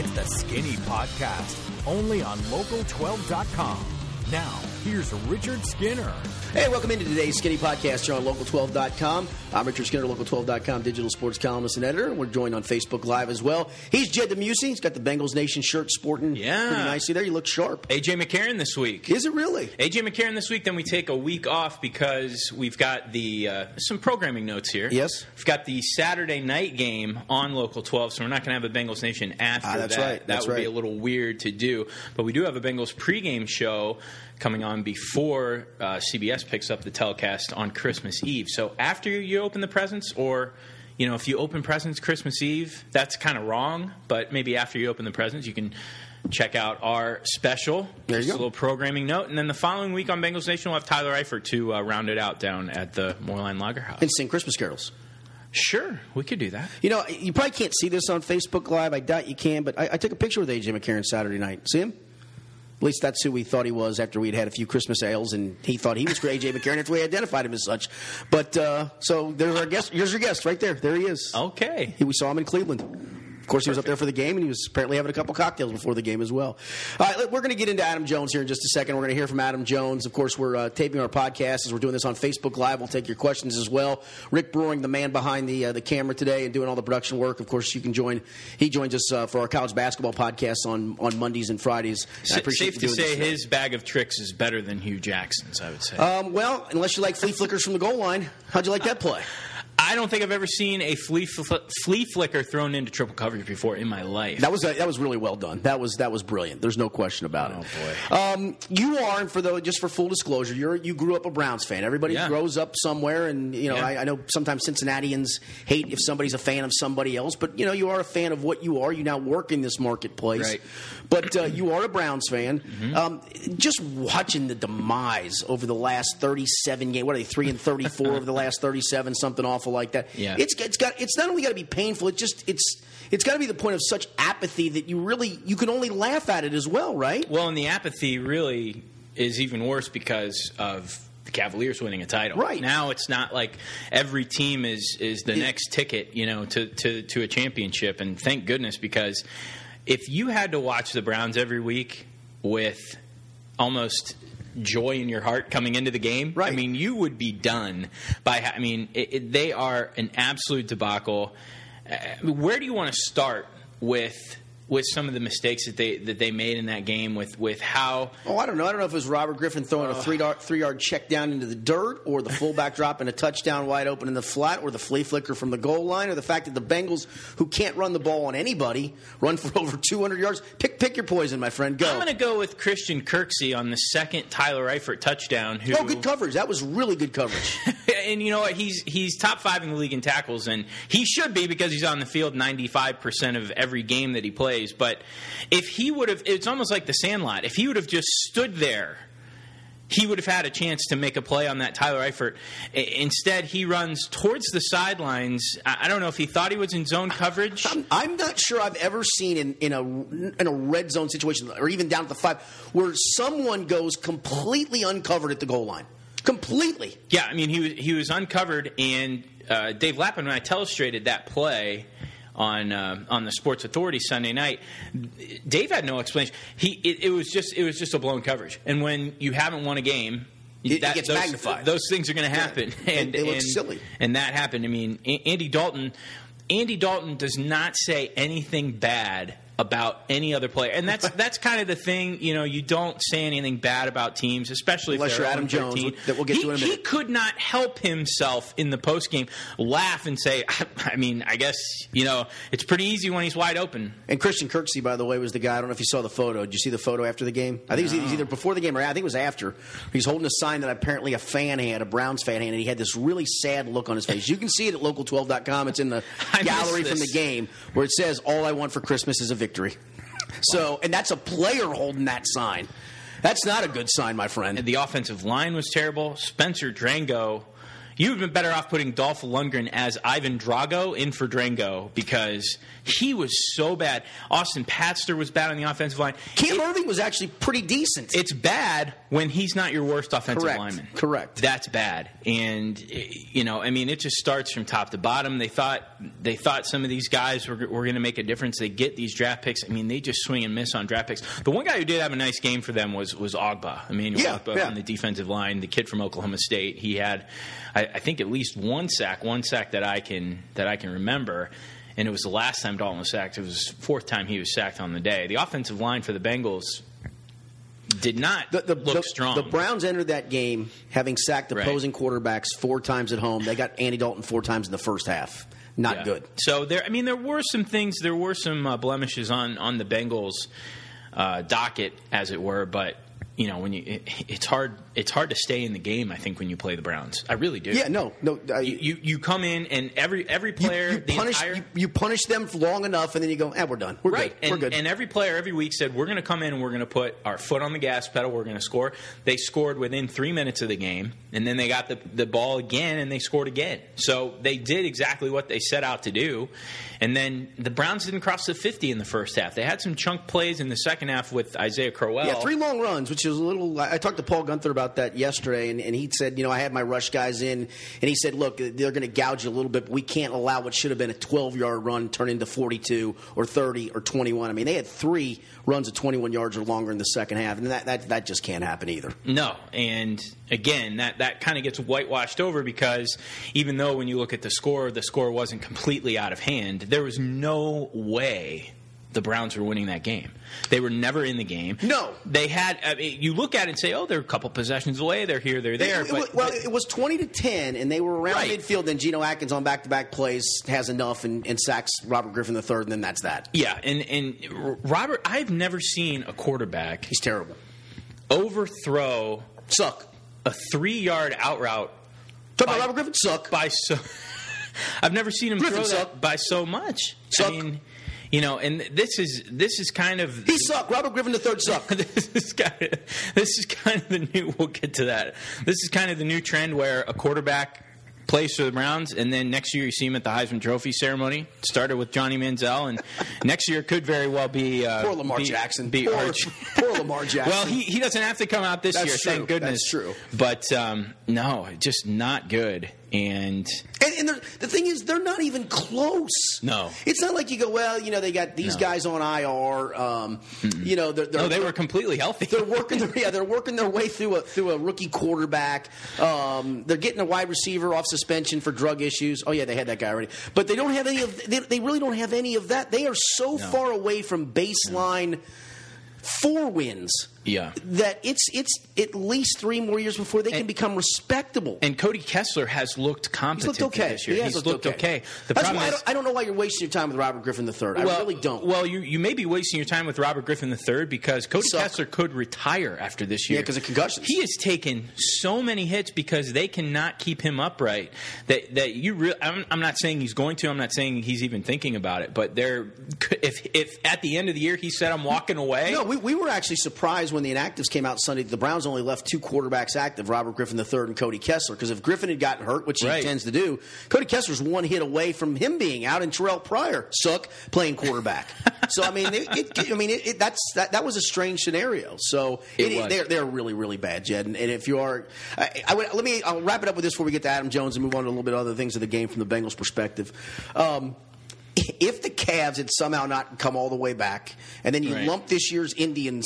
It's the Skinny Podcast, only on Local12.com. Now, here's Richard Skinner. Hey, welcome into today's Skinny Podcast here on Local12.com. I'm Richard Skinner, Local12.com digital sports columnist and editor. We're joined on Facebook Live as well. He's Jed DeMuesy. He's got the Bengals Nation shirt sporting Yeah. pretty nicely there. You look sharp. AJ McCarron this week. Is it really? AJ McCarron this week. Then we take a week off because we've got the uh, some programming notes here. Yes. we've got the Saturday night game on Local 12, so we're not going to have a Bengals Nation after Ah, that's that. right. That That's would be a little weird to do, but we do have a Bengals pregame show coming on before uh, CBS picks up the telecast on Christmas Eve. So after you open the presents, or you know, if you open presents Christmas Eve, that's kind of wrong. But maybe after you open the presents, you can check out our special. There you Just go. A little programming note, and then the following week on Bengals Nation, we'll have Tyler Eifert to uh, round it out down at the Moerlein Lager House. And sing Christmas carols. Sure, we could do that. You know, you probably can't see this on Facebook Live. I doubt you can, but I, I took a picture with AJ McCarron Saturday night. See him? At least that's who we thought he was after we'd had a few Christmas ales, and he thought he was AJ McCarron after we identified him as such. But uh, so there's our guest. Here's your guest right there. There he is. Okay. He, we saw him in Cleveland. Of course, he was up there for the game, and he was apparently having a couple cocktails before the game as well. All right, we're going to get into Adam Jones here in just a second. We're going to hear from Adam Jones. Of course, we're uh, taping our podcast as we're doing this on Facebook Live. We'll take your questions as well. Rick Brewing, the man behind the uh, the camera today and doing all the production work. Of course, you can join. He joins us uh, for our college basketball podcast on on Mondays and Fridays. I appreciate Safe to say his bag of tricks is better than Hue Jackson's, I would say. Um, well, unless you like flea flickers from the goal line, how'd you like that play? I don't think I've ever seen a flea, fl- flea flicker thrown into triple coverage before in my life. That was that was really well done. That was that was brilliant. There's no question about it. Oh, boy. Um, you are, and for the just for full disclosure, you're you grew up a Browns fan. Everybody Yeah. grows up somewhere, and you know Yeah. I, I know sometimes Cincinnatians hate if somebody's a fan of somebody else, but you know you are a fan of what you are. You now work in this marketplace, Right. but uh, you are a Browns fan. Mm-hmm. Um, just watching the demise over the last 37 games. What are they? Three and 34 over the last 37, something awful like that. Yeah. It's it's got it's not only got to be painful. It just it's it's got to be the point of such apathy that you really you can only laugh at it as well, right? Well, and the apathy really is even worse because of the Cavaliers winning a title. Right. now, it's not like every team is is the next ticket, you know, to, to to a championship. And thank goodness because if you had to watch the Browns every week with almost joy in your heart coming into the game, Right. I mean, you would be done by. I mean, it, it, they are an absolute debacle. Uh, where do you want to start with? With some of the mistakes that they that they made in that game, with with how Oh, I don't know. I don't know if it was Robert Griffin throwing a three yard three yard check down into the dirt, or the fullback dropping a touchdown wide open in the flat, or the flea flicker from the goal line, or the fact that the Bengals, who can't run the ball on anybody, run for over 200 yards. Pick pick your poison, my friend. Go. I'm going to go with Christian Kirksey on the second Tyler Eifert touchdown. Who, oh, good coverage. That was really good coverage. and you know what? He's he's top five in the league in tackles, and he should be because he's on the field 95 percent of every game that he plays. But if he would have, it's almost like the Sandlot. If he would have just stood there. He would have had a chance to make a play on that Tyler Eifert. Instead, he runs towards the sidelines. I I don't know if he thought he was in zone coverage. I'm, I'm not sure I've ever seen in, in a in a red zone situation, or even down at the five, where someone goes completely uncovered at the goal line. Completely. Yeah, I mean he was he was uncovered, and uh, Dave Lapham when I telestrated that play on uh, on the Sports Authority Sunday night, Dave had no explanation. He it, it was just it was just a blown coverage, and when you haven't won a game. It- it gets those, magnified. Those things are going to happen, Yeah, and looks and- silly. And that happened. I mean, Andy Dalton, Andy Dalton does not say anything bad about any other player, and that's that's kind of the thing. You know, you don't say anything bad about teams, especially Unless if you're Adam 0 Jones, 13. that we'll get he, to in a minute. he could not help himself in the post game laugh and say, I mean, I guess you know it's pretty easy when he's wide open. And Christian Kirksey, by the way, was the guy. I don't know if you saw the photo. Did you see the photo after the game? I think it was either before the game or I think it was after. He's holding a sign that apparently a fan had, a Browns fan had, and he had this really sad look on his face. You can see it at local12.com. It's in the I gallery from the game where it says, All I want for Christmas is a victory. So, and that's a player holding that sign. That's not a good sign, my friend. The offensive line was terrible. Spencer Drango you would have been better off putting Dolph Lundgren as Ivan Drago in for Drango because he was so bad. Austin Pasztor was bad on the offensive line. Cam It- Erving was actually pretty decent. it's bad when he's not your worst offensive Correct. lineman. Correct. That's bad. And you know, I mean, it just starts from top to bottom. They thought they thought some of these guys were, were going to make a difference. They get these draft picks. I mean, they just swing and miss on draft picks. The one guy who did have a nice game for them was was Ogbah, Emmanuel Yeah, Ogbah yeah. on the defensive line, the kid from Oklahoma State. He had, I, I think, at least one sack, one sack that I can that I can remember. And it was the last time Dalton was sacked. It was fourth time he was sacked on the day. The offensive line for the Bengals did not the, the, look the, strong. the Browns entered that game having sacked Right. opposing quarterbacks four times at home. They got Andy Dalton four times in the first half. Not Yeah. good. So there, I mean, there were some things, there were some uh, blemishes on on the Bengals uh, docket, as it were. But you know, when you, it, it's hard, it's hard to stay in the game. I think when you play the Browns, I really do. Yeah, no, no. I, You, you you come in and every every player, you the punish entire, you, you punish them long enough, and then you go, "Eh, we're done. We're Right, good. and, we're good." and every player every week said we're going to come in and we're going to put our foot on the gas pedal. We're going to score. They scored within three minutes of the game, and then they got the the ball again and they scored again. So they did exactly what they set out to do. And then the Browns didn't cross the fifty in the first half. They had some chunk plays in the second half with Isaiah Crowell. Yeah, three long runs, which is a little. I I talked to Paul Guenther about that yesterday, and, and he said, you know, I had my rush guys in, and he said, look, they're going to gouge you a little bit. But we can't allow what should have been a 12 yard run turn into 42 or 30 or 21. I mean, they had three runs of 21 yards or longer in the second half, and that that, that just can't happen either. No, and again, that that kind of gets whitewashed over because even though when you look at the score, the score wasn't completely out of hand. There was no way the Browns were winning that game. They were never in the game. No. they had. I mean, you look at it and say, "Oh, they're a couple possessions away. They're here. They're there." It- it but, was- well, but- it was 20 to 10, and they were around Right. midfield. Then Geno Atkins on back to back plays has enough and, and sacks Robert Griffin III, and then that's that. yeah, and and Robert, I've never seen a quarterback He's terrible. overthrow Suck. a three-yard out route Talk about Robert Griffin. Suck. by so. I've never seen him Griffin throw suck. that by so much. Suck. I mean, you know, and this is this is kind of He sucked. Robert Griffin III suck. this is kind of this is kind of the new. We'll get to that. This is kind of the new trend where a quarterback plays for the Browns, and then next year you see him at the Heisman Trophy ceremony. Started with Johnny Manziel, and next year could very well be uh, Poor Lamar be- Jackson. Be poor, Arch- poor Lamar Jackson. well, he, he doesn't have to come out this That's year, true. thank goodness. That's true. But um, no, just not good. And And, and the thing is, they're not even close. No. it's not like you go, well, you know, they got these No. guys on IR. Um, you know, they're, they're no, they were completely healthy. They're working their yeah, they're working their way through a through a rookie quarterback. Um, they're getting a wide receiver off suspension for drug issues. Oh yeah, they had that guy already, but they don't have any of. They, they really don't have any of that. They are so far away from baseline four wins. Yeah. that it's it's at least three more years before they can become respectable. And Cody Kessler has looked He's competent looked okay. this year. He has He's looked okay. The That's problem why I don't, I don't know why you're wasting your time with Robert Griffin III. I well, really don't. Well, you, you may be wasting your time with Robert Griffin III because Cody. Kessler could retire after this year. Yeah, 'cause of concussions. He has taken so many hits because they cannot keep him upright. That that you really. I'm, I'm not saying he's going to. I'm not saying he's even thinking about it. But they're if if at the end of the year he said I'm walking away. No, we, we were actually surprised when the inactives came out Sunday. The Browns only left two quarterbacks active: Robert Griffin III and Cody Kessler. Because if Griffin had gotten hurt, which he Right. tends to do, Cody Kessler's one hit away from him being out, and Terrell Pryor suck playing quarterback. so I mean, it, it, I mean, it, that's that, that was a strange scenario. So they're they're really really bad, Jed. And, and if you are, I, I would, let me I'll wrap it up with this before we get to Adam Jones and move on to a little bit of other things of the game from the Bengals' perspective. Um, if the Cavs had somehow not come all the way back, and then you Right. lump this year's Indians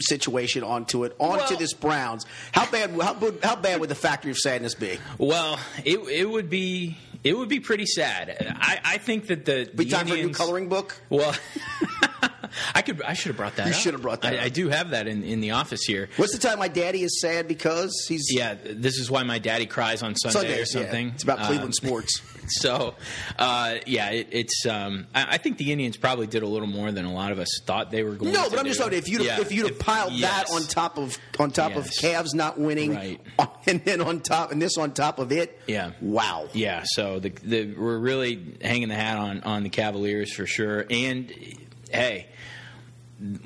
situation onto it, onto Well- this Browns, how bad how, how bad would the factory of sadness be? Well, it it would be it would be pretty sad. I, I think that the, Be the time for a new coloring book. Well, I could. I should have brought that. You up. should have brought that I, up. I do have that in, in the office here. What's the time my daddy is sad because he's Yeah, this is why my daddy cries on Sunday or Sundays, yeah. something. It's about Uh, Cleveland sports. So, uh, yeah, it, it's. Um, I, I think the Indians probably did a little more than a lot of us thought they were going. To do. No, to but I'm just do. saying if you'd Yeah, if you'd have piled yes. that on top of on top of Cavs not winning, Right. and then on top and this on top of it, Yeah. wow, Yeah, so the, the we're really hanging the hat on on the Cavaliers for sure. And hey,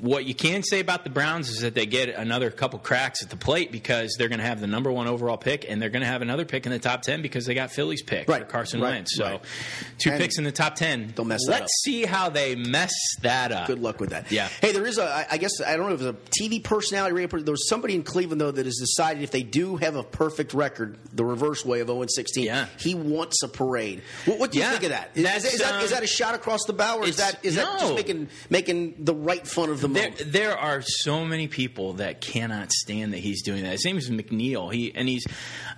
what you can say about the Browns is that they get another couple cracks at the plate because they're going to have the number one overall pick, and they're going to have another pick in the top ten because they got Philly's pick Right, for Carson right, Wentz. So right. two And picks in the top ten. they'll mess that Let's see how they mess that up. Good luck with that. Yeah. Hey, there is a. I guess I don't know if it's a TV personality. radio There was somebody in Cleveland though that has decided if they do have a perfect record, the reverse way of 0 and 16, Yeah. he wants a parade. What, what do you Yeah. think of that? Is, is that, is um, that a shot across the bow, or is that is that just making making the right fun of the There, moment? there are so many people that cannot stand that he's doing that. His name is McNeil. He and he's.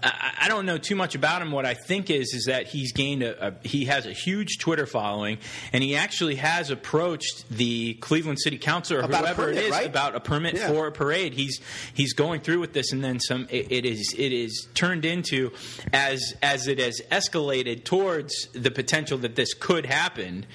I, I don't know too much about him. What I think is is that he's gained a, a he has a huge Twitter following, and he actually has approached the Cleveland City Council or About whoever permit, it is right? about a permit Yeah. for a parade. He's he's going through with this, and then some. It, it is it is turned into as as it has escalated towards the potential that this could happen.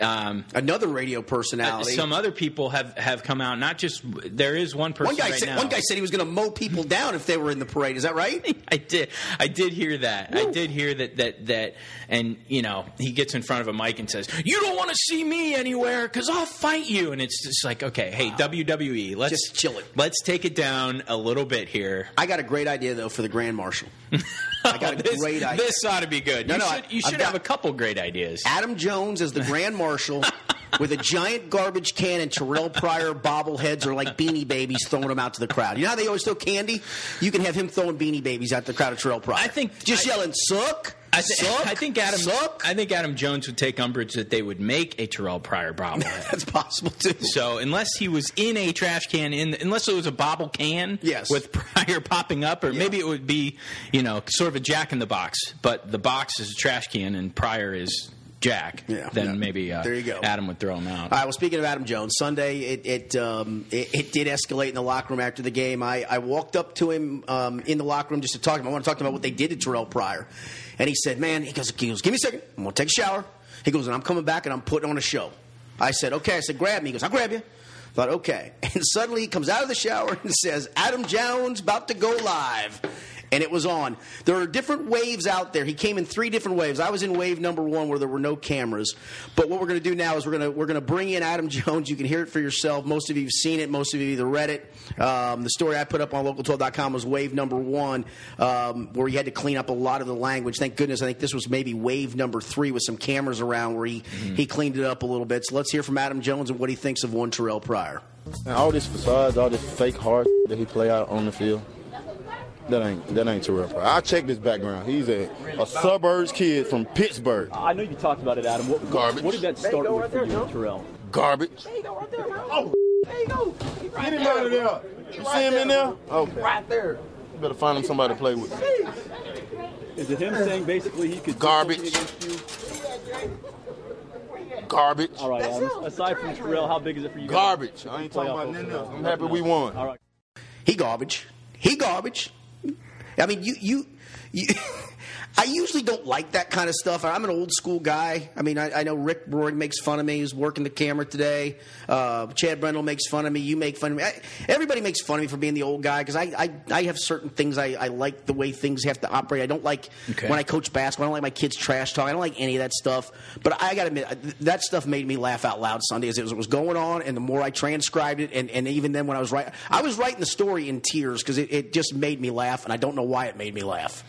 Um, Another radio personality. some other people have, have come out. Not just there is one person one guy right said now. one guy said he was going to mow people down if they were in the parade. Is that right? I did. I did hear that. I did hear that. That that. And you know, he gets in front of a mic and says, "You don't want to see me anywhere because I'll fight you." And it's just like, okay, hey, WWE, let's Just chill it. Let's take it down a little bit here. I got a great idea though for the Grand Marshal. I got a this, great idea. This ought to be good. No, you no, should, I- you I've should got- have a couple great ideas. Adam Jones as the Grand Marshal with a giant garbage can and Terrell Pryor bobbleheads or like beanie babies throwing them out to the crowd. You know how they always throw candy? You can have him throwing beanie babies out to the crowd of Terrell Pryor. I think- just I- yelling "suck." I, thi- suck, I think Adam. suck. I think Adam Jones would take umbrage that they would make a Terrell Pryor bobblehead. That's possible too. So unless he was in a trash can, in unless it was a bobble can, Yes. with Pryor popping up, or maybe it would be, you know, sort of a Jack in the box, but the box is a trash can and Pryor is Jack. Yeah, then yeah. maybe uh, There you go. Adam would throw him out. All right. Well, speaking of Adam Jones, Sunday it it, um, it it did escalate in the locker room after the game. I, I walked up to him um, in the locker room just to talk to him. I want to talk to him about what they did to Terrell Pryor, and he said, "Man," he goes, he goes "Give me a second. I'm gonna take a shower." He goes, "And I'm coming back and I'm putting on a show." I said, "Okay." I said, "Grab me." He goes, "I'll grab you." I thought, okay. And suddenly he comes out of the shower and says, Adam Jones about to go live. And it was on. There are different waves out there. He came in three different waves. I was in wave number one where there were no cameras. But what we're going to do now is we're going to we're going to bring in Adam Jones. You can hear it for yourself. Most of you have seen it. Most of you either read it. Um, the story I put up on local12.com was wave number one, um, where he had to clean up a lot of the language. Thank goodness. I think this was maybe wave number three with some cameras around where he he cleaned it up a little bit. So let's hear from Adam Jones and what he thinks of one Terrell Pryor. And all these facades, all this fake hard that he play out on the field, that ain't that ain't Terrell Pryor. I checked his background. He's a, a suburbs kid from Pittsburgh. I know you talked about it, Adam. What, Garbage. What did that start with for you and Terrell? Garbage. Oh, there you go. He's right get him out of there. You see him in there? Okay. Right there. You better find him somebody to play with. Is it him saying basically he could Garbage. something against you? Garbage. All right, Adam. Aside from Terrell, how big is it for you? guys? Garbage. I ain't talking about nothing else. I'm happy we won. All right. He garbage. He garbage. I mean, you you. you I usually don't like that kind of stuff. I'm an old school guy. I mean, I, I know Rick Roy makes fun of me. He's working the camera today. Uh, Chad Brendel makes fun of me. You make fun of me. I, everybody makes fun of me for being the old guy because I, I, I have certain things I, I like the way things have to operate. I don't like Okay. when I coach basketball. I don't like my kids trash talk. I don't like any of that stuff. But I got to admit, that stuff made me laugh out loud Sunday as it was, it was going on. And the more I transcribed it, and, and even then when I was writing, I was writing the story in tears because it, it just made me laugh. And I don't know why it made me laugh.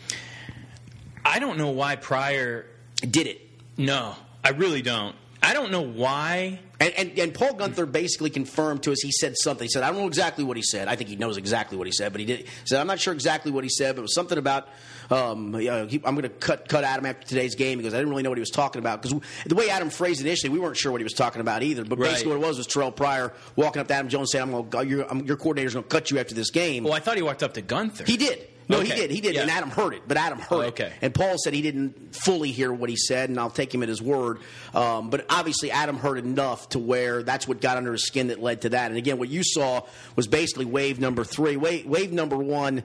I don't know why Pryor. Did it? No, I really don't. I don't know why. And, and, and Paul Guenther basically confirmed to us. He said something. He said, "I don't know exactly what he said. I think he knows exactly what he said, but he did." He said, "I'm not sure exactly what he said, but it was something about." Um, you know, he, I'm going to cut cut Adam after today's game because I didn't really know what he was talking about. Because the way Adam phrased it initially, we weren't sure what he was talking about either. But Right. basically, what it was was Terrell Pryor walking up to Adam Jones saying, "I'm going your, your coordinator's going to cut you after this game." Well, I thought he walked up to Guenther. He did. No, he Okay. did. He did. Yeah. And Adam heard it, but Adam heard Oh, it. okay. And Paul said he didn't fully hear what he said, and I'll take him at his word. Um, but obviously, Adam heard enough to where that's what got under his skin that led to that. And again, what you saw was basically wave number three. Wave, wave number one.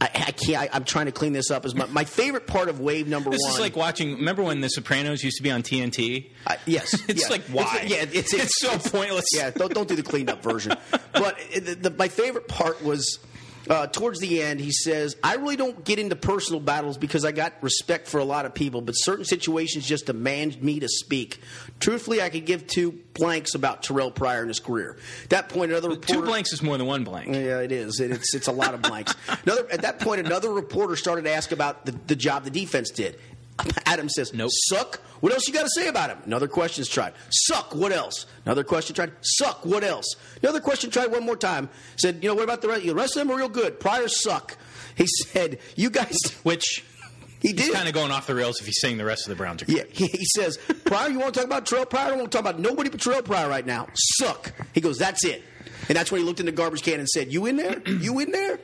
I, I can't. I, I'm trying to clean this up. Is my, my favorite part of wave number This one? is like watching. Remember when The Sopranos used to be on TNT? Uh, yes, It's like why? yeah, it's, It's so pointless. Yeah, don't don't do the cleaned up version. But it- the, the, my favorite part was uh, towards the end, he says, I really don't get into personal battles because I got respect for a lot of people, but certain situations just demand me to speak. Truthfully, I could give two blanks about Terrell Pryor in his career. At that point, another reporter. Two blanks is more than one blank. Yeah, it is. It, it's it's a lot of blanks. Another at that point, another reporter started to ask about the, the job the defense did. Adam says, Nope. Suck. What else you got to say about him? Another question's tried. Suck. What else? Another question tried. Suck. What else? Another question tried one more time. Said, you know, what about the rest? The rest of them are real good. Pryor suck. He said, you guys. Which He he's did. kind of going off the rails if he's saying the rest of the Browns are. Yeah, he, he says, Pryor, you want to talk about Terrell Pryor? I want to talk about nobody but Terrell Pryor right now. Suck. He goes, that's it. And that's when he looked in the garbage can and said, you in there? You in there?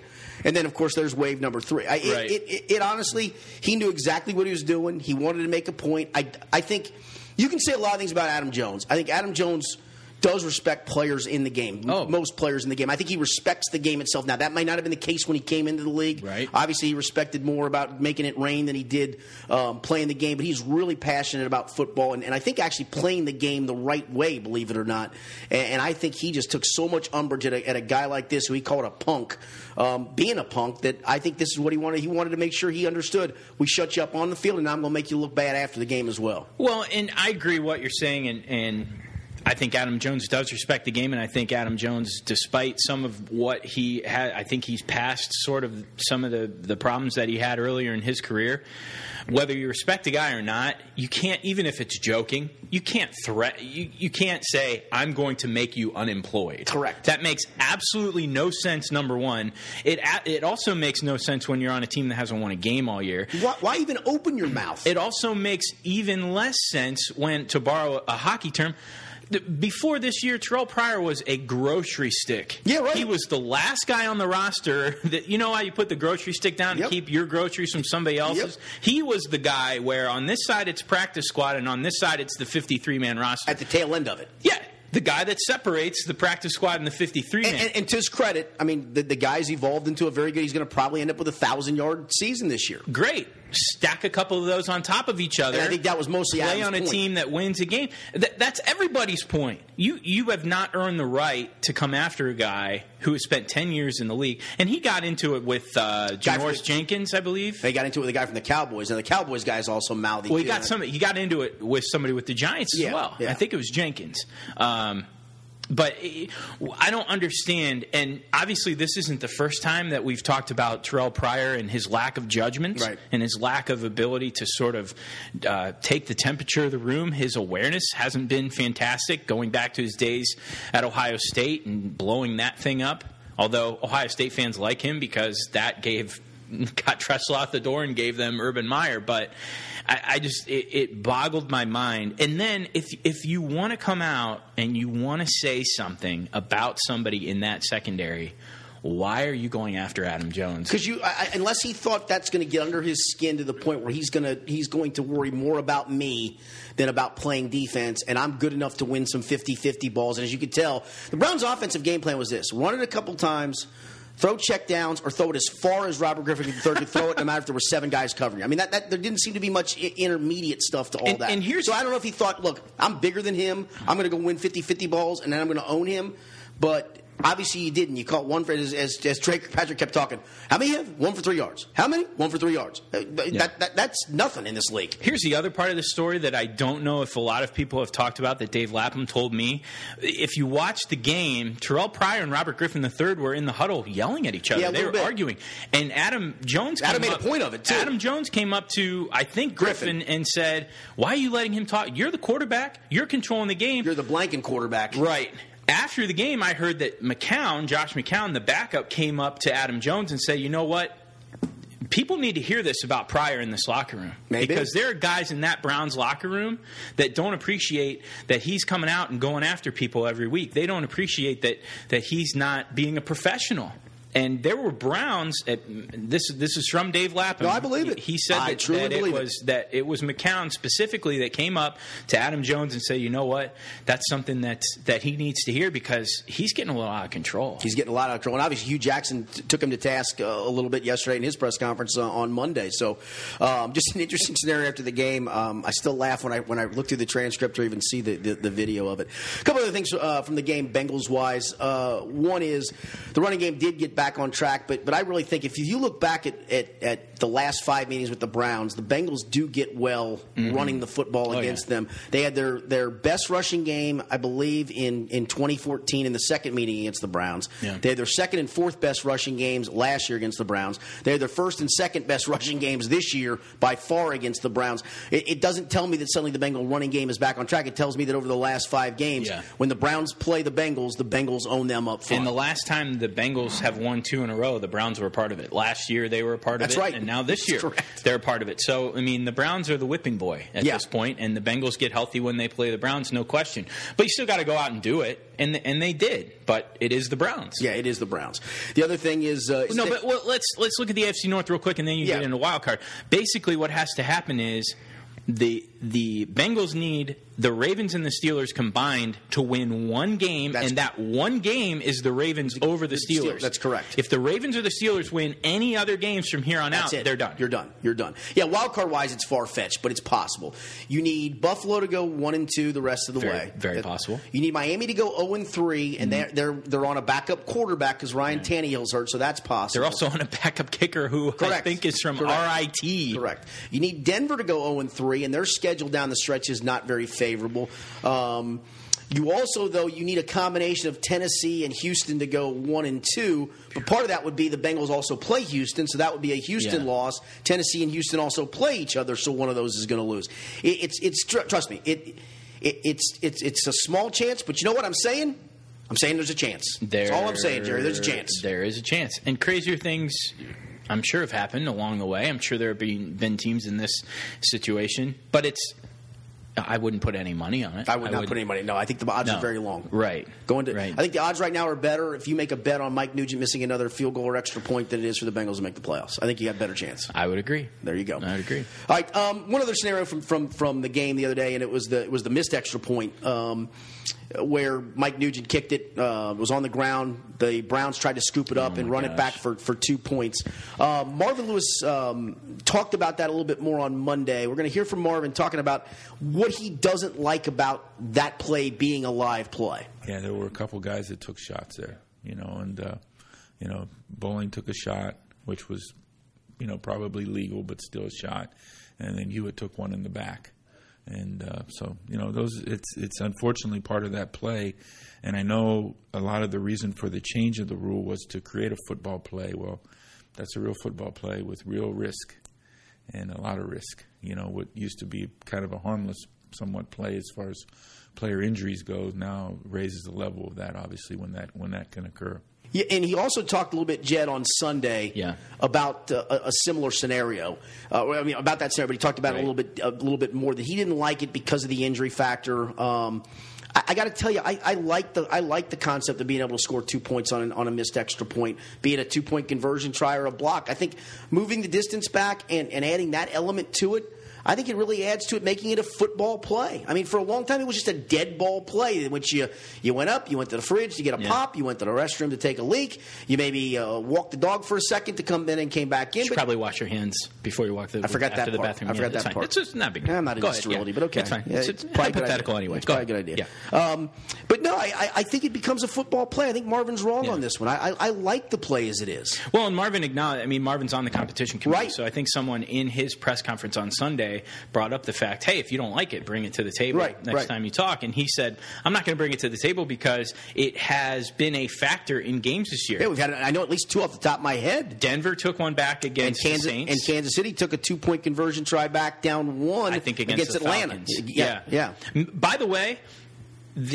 And then, of course, there's wave number three. I, it, Right. it, it, it honestly, he knew exactly what he was doing. He wanted to make a point. I, I think you can say a lot of things about Adam Jones. I think Adam Jones does respect players in the game. Oh. Most players in the game. I think he respects the game itself. Now, that might not have been the case when he came into the league. Right. Obviously, he respected more about making it rain than he did um, playing the game, but he's really passionate about football and, and I think actually playing the game the right way, believe it or not. And, and I think he just took so much umbrage at a, at a guy like this who he called a punk, um, being a punk, that I think this is what he wanted. He wanted to make sure he understood we shut you up on the field, and I'm going to make you look bad after the game as well. Well, and I agree what you're saying, and, and I think Adam Jones does respect the game, and I think Adam Jones, despite some of what he had, I think he's past sort of some of the, the problems that he had earlier in his career. Whether you respect the guy or not, you can't, even if it's joking, you can't threat, you, you can't say, I'm going to make you unemployed. Correct. That makes absolutely no sense, number one. It, it also makes no sense when you're on a team that hasn't won a game all year. Why, why even open your mouth? It also makes even less sense when, to borrow a hockey term, before this year, Terrell Pryor was a grocery stick. Yeah, right. He was the last guy on the roster that you know how you put the grocery stick down Yep. to keep your groceries from somebody else's. Yep. He was the guy where on this side it's practice squad and on this side it's the 53 man roster. at the tail end of it. yeah, the guy that separates the practice squad and the 53 man. And, and, and to his credit, I mean, the, the guy's evolved into a very good. He's going to probably end up with a thousand yard season this year. Great. Stack a couple of those on top of each other. And I think that was mostly play Adam's on a point. team that wins a game. Th- that's everybody's point. You you have not earned the right to come after a guy who has spent ten years in the league, and he got into it with uh, Janoris Jenkins, I believe. They got into it with a guy from the Cowboys, and the Cowboys guy is also mouthy. Well, he got some. He got into it with somebody with the Giants as Yeah, well. yeah. I think it was Jenkins. Um, but I don't understand, and obviously this isn't the first time that we've talked about Terrell Pryor and his lack of judgment Right. and his lack of ability to sort of uh, take the temperature of the room. His awareness hasn't been fantastic, going back to his days at Ohio State and blowing that thing up. Although Ohio State fans like him because that gave got Tressel out the door and gave them Urban Meyer, but I, I just it, it boggled my mind. And then if if you want to come out and you want to say something about somebody in that secondary, why are you going after Adam Jones? Because you, I, unless he thought that's going to get under his skin to the point where he's going to he's going to worry more about me than about playing defense, and I'm good enough to win some 50-50 balls. And as you could tell, the Browns' offensive game plan was this: run it a couple times. Throw check downs or throw it as far as Robert Griffin could throw, could throw it, no matter if there were seven guys covering. I mean, that, that there didn't seem to be much I- intermediate stuff to all And- that. and here's- so I don't know if he thought, look, I'm bigger than him. I'm going to go win 50-50 balls, and then I'm going to own him. But obviously you didn't. You caught one for as, as, as Drake Patrick kept talking. How many have? One for three yards. How many? One for three yards. Uh, that, that, that's nothing in this league. Here's the other part of the story that I don't know if a lot of people have talked about that Dave Lapham told me. If you watch the game, Terrell Pryor and Robert Griffin III were in the huddle yelling at each other. Yeah, a they were bit. arguing. And Adam Jones Adam came made a up- point of it, too. Adam Jones came up to I think Griffin, Griffin. and said, "Why are you letting him talk? You're the quarterback. You're controlling the game." You're the blanking quarterback. Right. After the game, I heard that McCown, Josh McCown, the backup, came up to Adam Jones and said, "You know what? People need to hear this about Pryor in this locker room Maybe. because there are guys in that Browns locker room that don't appreciate that he's coming out and going after people every week. They don't appreciate that that he's not being a professional." And there were Browns. At, this this is from Dave Lapham. No, I believe it. He said I that, that it believe it. was that it was McCown specifically that came up to Adam Jones and said, you know what, that's something that that he needs to hear because he's getting a little out of control. He's getting a lot out of control. And obviously, Hue Jackson t- took him to task uh, a little bit yesterday in his press conference uh, on Monday. So, um, just an interesting scenario after the game. Um, I still laugh when I when I look through the transcript or even see the, the, the video of it. A couple other things uh, from the game, Bengals wise. Uh, one is the running game did get back on track. But but I really think if you look back at, at, at the last five meetings with the Browns, the Bengals do get well mm-hmm. running the football Oh, against yeah. them. They had their, their best rushing game, I believe, in, in 2014 in the second meeting against the Browns. Yeah. They had their second and fourth best rushing games last year against the Browns. They had their first and second best rushing games this year by far against the Browns. It, it doesn't tell me that suddenly the Bengal running game is back on track. It tells me that over the last five games, Yeah. when the Browns play the Bengals, the Bengals own them up front. And the last time the Bengals have won two in a row, the Browns were a part of it. Last year they were a part of it. That's right. Now this year correct. they're a part of it. So I mean, the Browns are the whipping boy at Yeah. this point, and the Bengals get healthy when they play the Browns, no question. But you still got to go out and do it, and and they did. But it is the Browns. yeah, it is the Browns. The other thing is uh, No, sta- but well, let's let's look at the AFC North real quick, and then you Yeah. get into wild card. Basically, what has to happen is the the Bengals need the Ravens and the Steelers combined to win one game, That's- and that one game is the Ravens over the Steel- Steelers. that's correct. If the Ravens or the Steelers win any other games from here on That's out, it. they're done. You're done. You're done. Yeah, wild card wise, it's far fetched, but it's possible. You need Buffalo to go one and two the rest of the Very- way. very That- possible. Mm-hmm. You need Miami to go zero and three, and they're they're they're on a backup quarterback because Ryan Tannehill's hurt, so that's possible. They're also on a backup kicker who I think is from Correct. RIT. Correct. You need Denver to go 0 and 3, and their schedule down the stretch is not very favorable. Um, you also, though, you need a combination of Tennessee and Houston to go one and two. But part of that would be the Bengals also play Houston, so that would be a Houston Yeah. loss. Tennessee and Houston also play each other, so one of those is going to lose. It, it's it's tr- trust me, it, it it's it's it's a small chance, but you know what I'm saying? I'm saying there's a chance. That's all I'm saying, Jerry. There's a chance. There is a chance. And crazier things, I'm sure, have happened along the way. I'm sure there have been, been teams in this situation. But it's, I wouldn't put any money on it. I would not put any money. No, I think the odds No. are very long. Right. Going to, Right. I think the odds right now are better if you make a bet on Mike Nugent missing another field goal or extra point than it is for the Bengals to make the playoffs. I think you got a better chance. I would agree. There you go. I would agree. All right. Um, one other scenario from, from from the game the other day, and it was the it was the missed extra point um, where Mike Nugent kicked it. Uh, was on the ground. The Browns tried to scoop it up Oh and run it back for for two points. Uh, Marvin Lewis um, talked about that a little bit more on Monday. We're going to hear from Marvin talking about what he doesn't like about that play being a live play. Yeah, there were a couple guys that took shots there, you know, and uh, you know, Boling took a shot, which was, you know, probably legal, but still a shot, and then Hewitt took one in the back, and uh, so you know, those it's it's unfortunately part of that play, and I know a lot of the reason for the change of the rule was to create a football play. Well, that's a real football play with real risk and a lot of risk. You know, what used to be kind of a harmless, somewhat play as far as player injuries goes, now raises the level of that. Obviously, when that when that can occur. Yeah, and he also talked a little bit, Jed, on Sunday Yeah. about uh, a, a similar scenario. Uh, I mean, about that scenario, but he talked about it a little bit, a little bit more that he didn't like it because of the injury factor. Um, I, I got to tell you, I, I like the I like the concept of being able to score two points on an, on a missed extra point, be it a two point conversion try or a block. I think moving the distance back and, and adding that element to it. I think it really adds to it, making it a football play. I mean, for a long time, it was just a dead ball play in which you you went up, you went to the fridge to get a Yeah. pop, you went to the restroom to take a leak, you maybe uh, walked the dog for a second to come in and came back in. You should probably wash your hands before you walk the. I forgot after that the bathroom. I forgot it's that fine. part. It's just not big. deal. I'm not into sterility, yeah. but okay. It's fine. It's, it's it's probably a hypothetical anyway. It's probably a good idea. Yeah. Um, but no, I, I- I think it becomes a football play. I think Marvin's wrong Yeah. on this one. I, I, I like the play as it is. Well, and Marvin acknowledged. I mean, Marvin's on the competition committee, Right. so I think someone in his press conference on Sunday brought up the fact, "Hey, if you don't like it, bring it to the table Right, next right. time you talk." And he said, "I'm not going to bring it to the table because it has been a factor in games this year." Yeah, we've had I know at least two off the top of my head. Denver took one back And against Kansas the Saints. and Kansas City took a two point conversion try back down one. I think against, the Atlanta. Falcons. Yeah, yeah. M- By the way,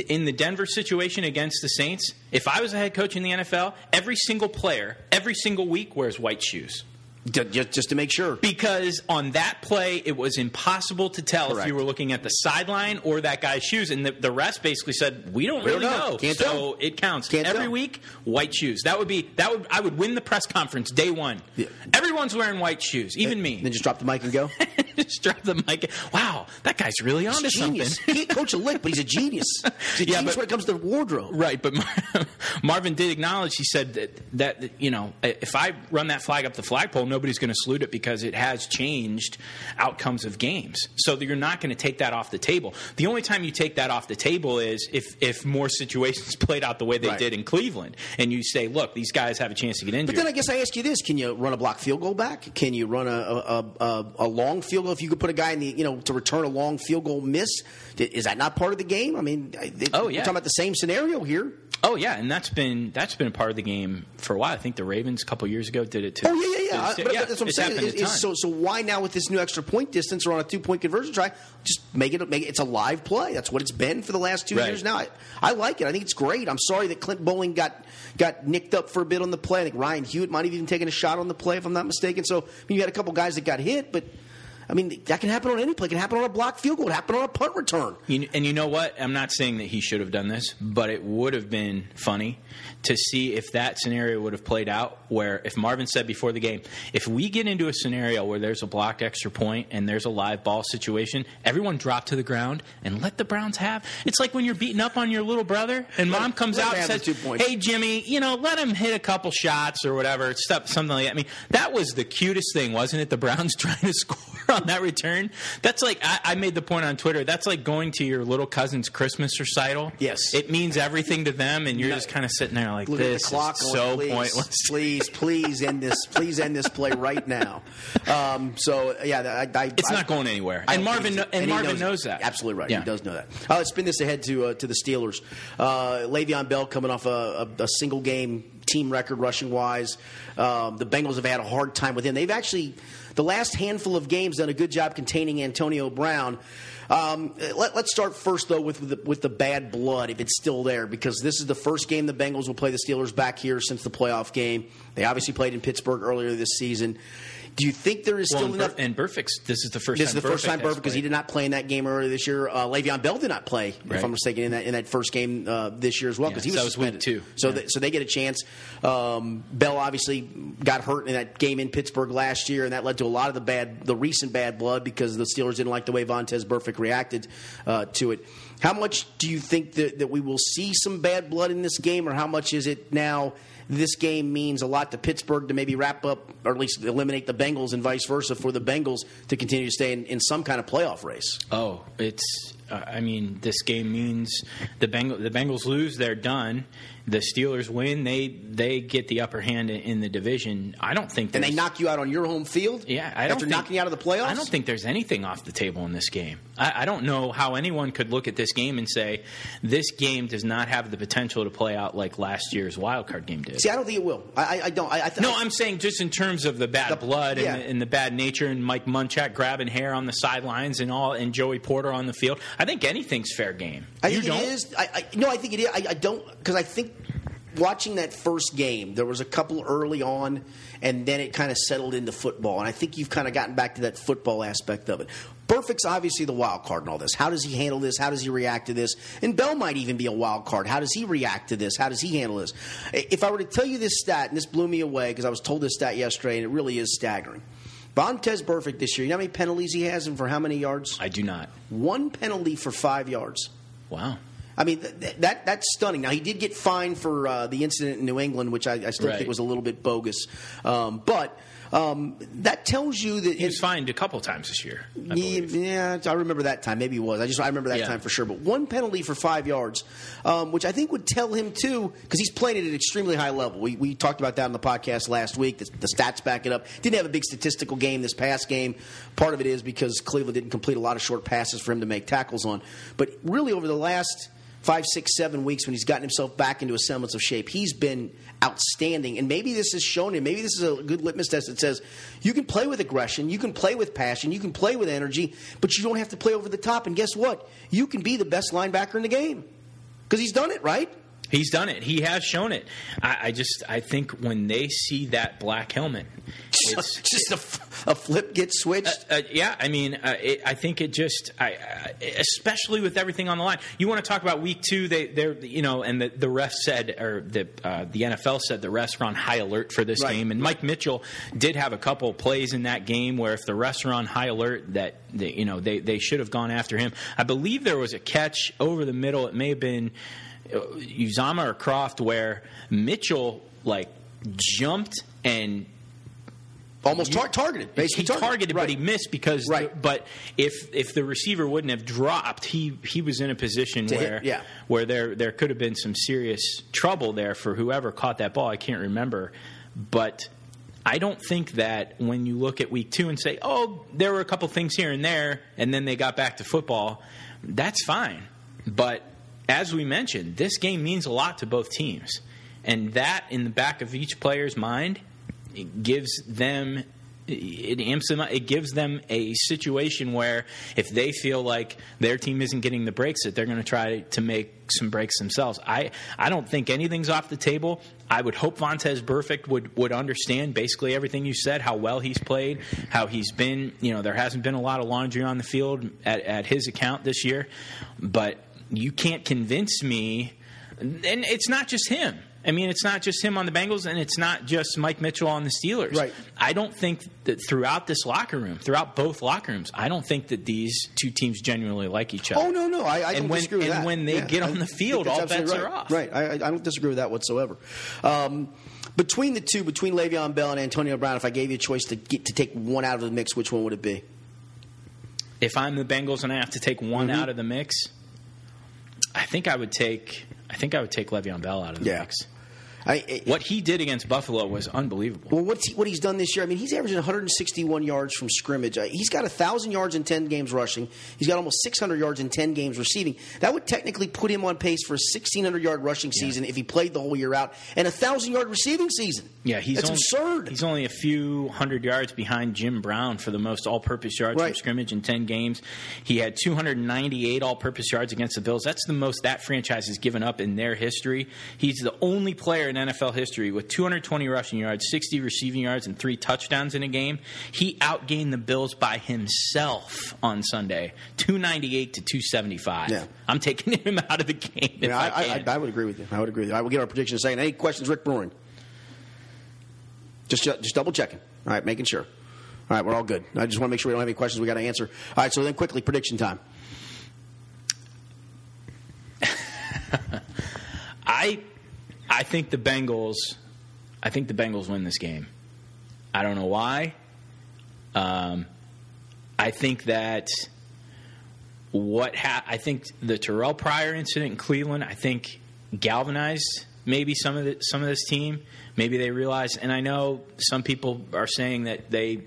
in the Denver situation against the Saints, if I was a head coach in the NFL, every single player, every single week wears white shoes. Ju- Just, just to make sure. Because on that play, it was impossible to tell if you were looking at the sideline or that guy's shoes. And the, the rest basically said, "We don't We don't really know. know." Can't so tell. it counts Can't every tell. week. White shoes. That would be that would I would win the press conference day one. Yeah. Everyone's wearing white shoes, even me. Then just drop the mic and go. Just drop the mic. Wow, that guy's really a genius. something. He can't coach a lick, but he's a genius. He's a Yeah, genius but- when it comes to the wardrobe. Right, but Mar- Marvin did acknowledge. He said that, that you know, if I run that flag up the flagpole, nobody's going to salute it because it has changed outcomes of games. So you're not going to take that off the table. The only time you take that off the table is if if more situations played out the way they Right. did in Cleveland, and you say, look, these guys have a chance to get injured. But then I guess I ask you this: Can you run a block field goal back? Can you run a a, a, a long field goal? If you could put a guy in the you know to return a long field goal miss, is that not part of the game? I mean, it, Oh, we're yeah. talking about the same scenario here. Oh yeah, and that's been that's been a part of the game for a while. I think the Ravens a couple years ago did it too. Oh yeah, yeah, yeah. But that's what I'm saying. Is, is so so why now with this new extra point distance or on a two point conversion try, just make it make it, it's a live play. That's what it's been for the last two Right. years now. I, I like it. I think it's great. I'm sorry that Clint Boling got got nicked up for a bit on the play. I think Ryan Hewitt might have even taken a shot on the play if I'm not mistaken. So I mean, you had a couple guys that got hit, but. I mean, that can happen on any play. It can happen on a block field goal. It can happen on a punt return. You, and you know what? I'm not saying that he should have done this, but it would have been funny to see if that scenario would have played out. Where if Marvin said before the game, if we get into a scenario where there's a block extra point and there's a live ball situation, everyone drop to the ground and let the Browns have. It's like when you're beating up on your little brother and Let mom comes out and says, "Hey Jimmy, you know, let him hit a couple shots or whatever, stuff, something like that." I mean, that was the cutest thing, wasn't it? The Browns trying to score on that return. That's like I, I made the point on Twitter. That's like going to your little cousin's Christmas recital. Yes. it means everything to them, and you're just kind of sitting there like, Looking "This at the clock, so please, pointless." Please, please end this. Please end this play right now. Um, so yeah, I, I, It's not going anywhere, and Marvin kno- and, Marvin knows, it. that. Absolutely right. Yeah. He does know that. Uh, let's spin this ahead to uh, to the Steelers. Uh, Le'Veon Bell coming off a, a, a single game team record rushing wise. Um, the Bengals have had a hard time with him. They've actually the last handful of games done a good job containing Antonio Brown. Um, let, us start first though with the, with the bad blood if it's still there because this is the first game the Bengals will play the Steelers back here since the playoff game. They obviously played in Pittsburgh earlier this season. Do you think there is Well, still enough? Bur- and Burfict's this is the first. This time is the first time has Burfict because he did not play in that game earlier this year. Uh, Le'Veon Bell did not play, Right. if I'm mistaken, in that in that first game uh, this year as well Yeah, because he was that was week two. So Yeah. they, so they get a chance. Um, Bell obviously got hurt in that game in Pittsburgh last year, and that led to a lot of the bad, the recent bad blood because the Steelers didn't like the way Vontez Burfict reacted uh, to it. How much do you think that, that we will see some bad blood in this game, or how much is it now? This game means a lot to Pittsburgh to maybe wrap up, or at least eliminate the Bengals, and vice versa for the Bengals to continue to stay in, in some kind of playoff race. Oh, it's. Uh, I mean, this game means the Bengals. The Bengals lose, they're done. The Steelers win, they they get the upper hand in, in the division. I don't think. And they knock you out on your home field. Yeah, I don't after think, knocking you out of the playoffs. I don't think there's anything off the table in this game. I, I don't know how anyone could look at this game and say this game does not have the potential to play out like last year's wild card game did. See, I don't think it will. I, I, I don't. I, I th- No, I'm saying just in terms of the bad The- blood yeah. and, the, and the bad nature, and Mike Munchak grabbing hair on the sidelines and all, and Joey Porter on the field. I think anything's fair game. I you think don't? it is. I, I, no, I think it is. I, I don't because I think watching that first game, there was a couple early on, and then it kind of settled into football. And I think you've kind of gotten back to that football aspect of it. Burfict's obviously the wild card in all this. How does he handle this? How does he react to this? And Bell might even be a wild card. How does he react to this? How does he handle this? If I were to tell you this stat, and this blew me away because I was told this stat yesterday, and it really is staggering. Vontez Burfict this year, you know how many penalties he has and for how many yards? I do not. One penalty for five yards. Wow. I mean, th- th- that that's stunning. Now he did get fined for uh, the incident in New England, which I, I still Right. think was a little bit bogus. Um, but um, that tells you that He was fined a couple times this year. I yeah, yeah, I remember that time. Maybe he was. I just I remember that Yeah. time for sure. But one penalty for five yards, um, which I think would tell him too, because he's playing at an extremely high level. We, we talked about that on the podcast last week. The, the stats back it up. Didn't have a big statistical game this past game. Part of it is because Cleveland didn't complete a lot of short passes for him to make tackles on. But really, over the last five, six, seven weeks when he's gotten himself back into a semblance of shape. He's been outstanding, and maybe this has shown him. Maybe this is a good litmus test that says you can play with aggression, you can play with passion, you can play with energy, but you don't have to play over the top. And guess what? You can be the best linebacker in the game because he's done it, right? He's done it. He has shown it. I, I just I think when they see that black helmet, it's just a flip gets switched. Uh, yeah, I mean, uh, it, I think it just, I, especially with everything on the line. You want to talk about week two? They, they're, you know, and the, the ref said, or the uh, the NFL said the refs were on high alert for this Right. game. And Mike Mitchell did have a couple plays in that game where if the refs are on high alert, that they, you know they they should have gone after him. I believe there was a catch over the middle. It may have been uh, Uzomah or Kroft where Mitchell like jumped and Almost tar- targeted, basically he targeted, targeted, Right. but he missed because. Right. but if if the receiver wouldn't have dropped, he he was in a position To hit, where yeah. where there there could have been some serious trouble there for whoever caught that ball. I can't remember, but. I don't think that when you look at week two and say, oh, there were a couple things here and there, and then they got back to football, that's fine. But as we mentioned, this game means a lot to both teams. And that in the back of each player's mind gives them it amps them. It gives them a situation where if they feel like their team isn't getting the breaks that they're going to try to make some breaks themselves. I, I don't think anything's off the table. I would hope Vontez Burfict would, would understand basically everything you said, how well he's played, how he's been, you know, there hasn't been a lot of laundry on the field at, at his account this year. But you can't convince me, and it's not just him. I mean, it's not just him on the Bengals, and it's not just Mike Mitchell on the Steelers. Right. I don't think that throughout this locker room, throughout both locker rooms, I don't think that these two teams genuinely like each other. Oh no, no, I, I And don't when- disagree with and that. when they Yeah, get on the field, all bets right. are off. Right, I, I I don't disagree with that whatsoever. Um, between the two, between Le'Veon Bell and Antonio Brown, if I gave you a choice to get to take one out of the mix, which one would it be? If I'm the Bengals and I have to take one Mm-hmm. out of the mix, I think I would take. I think I would take Le'Veon Bell out of the Yeah. mix. I, What he did against Buffalo was unbelievable. Well, what's he, what he's done this year? I mean, he's averaging 161 yards from scrimmage. Uh, he's got thousand yards in 10 games rushing. He's got almost 600 yards in 10 games receiving. That would technically put him on pace for a 1600 yard rushing season if he played the whole year out, and a thousand yard receiving season. Yeah, he's that's only, absurd. He's only a few hundred yards behind Jim Brown for the most all-purpose yards Right. from scrimmage in ten games. He had 298 all-purpose yards against the Bills. That's the most that franchise has given up in their history. He's the only player in NFL history with 220 rushing yards, 60 receiving yards, and three touchdowns in a game. He outgained the Bills by himself on Sunday, 298 to 275. Yeah. I'm taking him out of the game. Yeah, I, I, I. I, would agree with you. I would agree with you. I will get our prediction in a second. Any questions, Rick Brewing? Just, just double checking. All right, making sure. All right, we're all good. I just want to make sure we don't have any questions we got to answer. All right, so then quickly, prediction time. I I think the Bengals I think the Bengals win this game. I don't know why. Um, I think that what ha- I think the Terrelle Pryor incident in Cleveland I think galvanized maybe some of the, some of this team. Maybe they realize, and I know some people are saying that they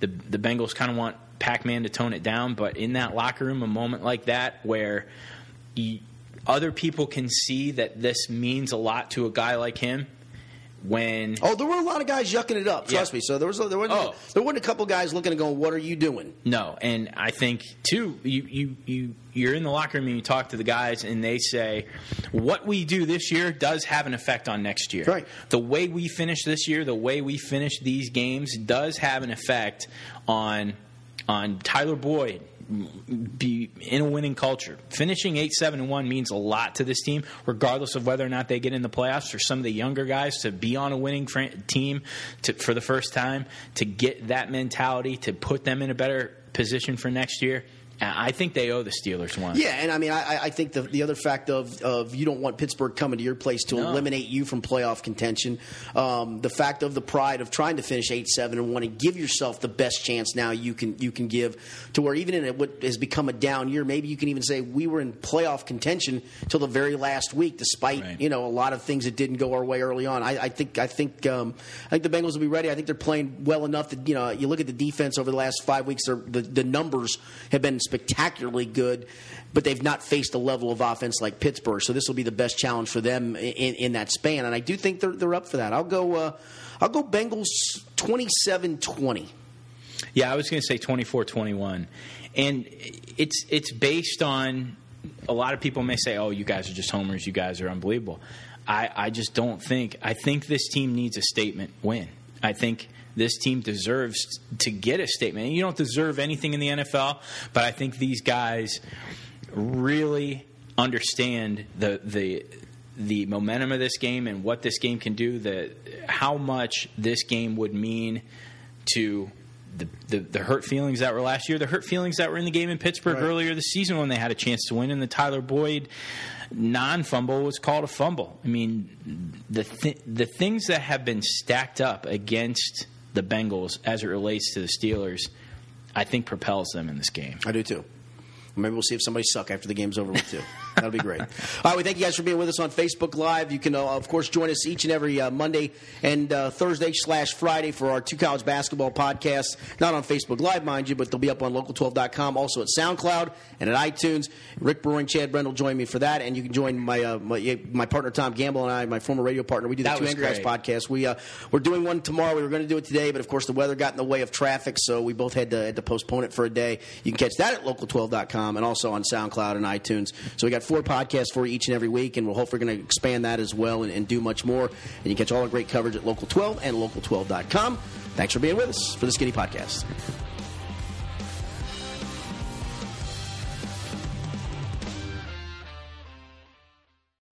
the the Bengals kind of want Pac-Man to tone it down, but in that locker room, a moment like that where you, other people can see that this means a lot to a guy like him. When Oh, there were a lot of guys yucking it up. Trust Yeah. me. So there was there wasn't Oh. there weren't a couple guys looking and going, "What are you doing?" No, and I think too, you you you you're in the locker room and you talk to the guys, and they say, "What we do this year does have an effect on next year. Right. The way we finish this year, the way we finish these games, does have an effect on on Tyler Boyd." Be in a winning culture. Finishing eight, seven, and one means a lot to this team, regardless of whether or not they get in the playoffs. For some of the younger guys to be on a winning team to, for the first time, to get that mentality, to put them in a better position for next year, I think they owe the Steelers one. Yeah, and I mean, I, I think the the other fact of of you don't want Pittsburgh coming to your place to No. eliminate you from playoff contention. Um, the fact of the pride of trying to finish eight, seven, and want to give yourself the best chance now you can you can give to where even in what has become a down year, maybe you can even say we were in playoff contention till the very last week, despite Right. you know a lot of things that didn't go our way early on. I, I think I think um, I think the Bengals will be ready. I think they're playing well enough that you know you look at the defense over the last five weeks. The the numbers have been spectacularly good, but they've not faced a level of offense like Pittsburgh. So this will be the best challenge for them in, in that span, and I do think they're they're up for that. I'll go uh, I'll go Bengals 27-20. Yeah, I was going to say 24-21. And it's it's based on a lot of people may say, "Oh, you guys are just homers. You guys are unbelievable." I, I just don't think. I think this team needs a statement win. I think this team deserves to get a statement. You don't deserve anything in the NFL, but I think these guys really understand the the the momentum of this game and what this game can do. The how much this game would mean to the, the, the hurt feelings that were last year, the hurt feelings that were in the game in Pittsburgh Right. earlier this season when they had a chance to win, and the Tyler Boyd non fumble was called a fumble. I mean, the th- the things that have been stacked up against the Bengals as it relates to the Steelers, I think propels them in this game. I do too. Maybe we'll see if somebody suck after the game's over with too. That'll be great. All right, we thank you guys for being with us on Facebook Live. You can, uh, of course, join us each and every uh, Monday and uh, Thursday slash Friday for our two college basketball podcasts. Not on Facebook Live, mind you, but they'll be up on local12.com, also at SoundCloud and at iTunes. Rick Brewing, Chad Brendel join me for that, and you can join my uh, my, my partner Tom Gamble and I, my former radio partner. We do the That Two Angry Guys podcast. We uh, we're doing one tomorrow. We were going to do it today, but of course the weather got in the way of traffic, so we both had to, had to postpone it for a day. You can catch that at local12.com and also on SoundCloud and iTunes. So we got four podcasts for you each and every week, and we're hopefully going to expand that as well and, and do much more. And you catch all our great coverage at local12 and local12.com. Thanks for being with us for the Skinny Podcast.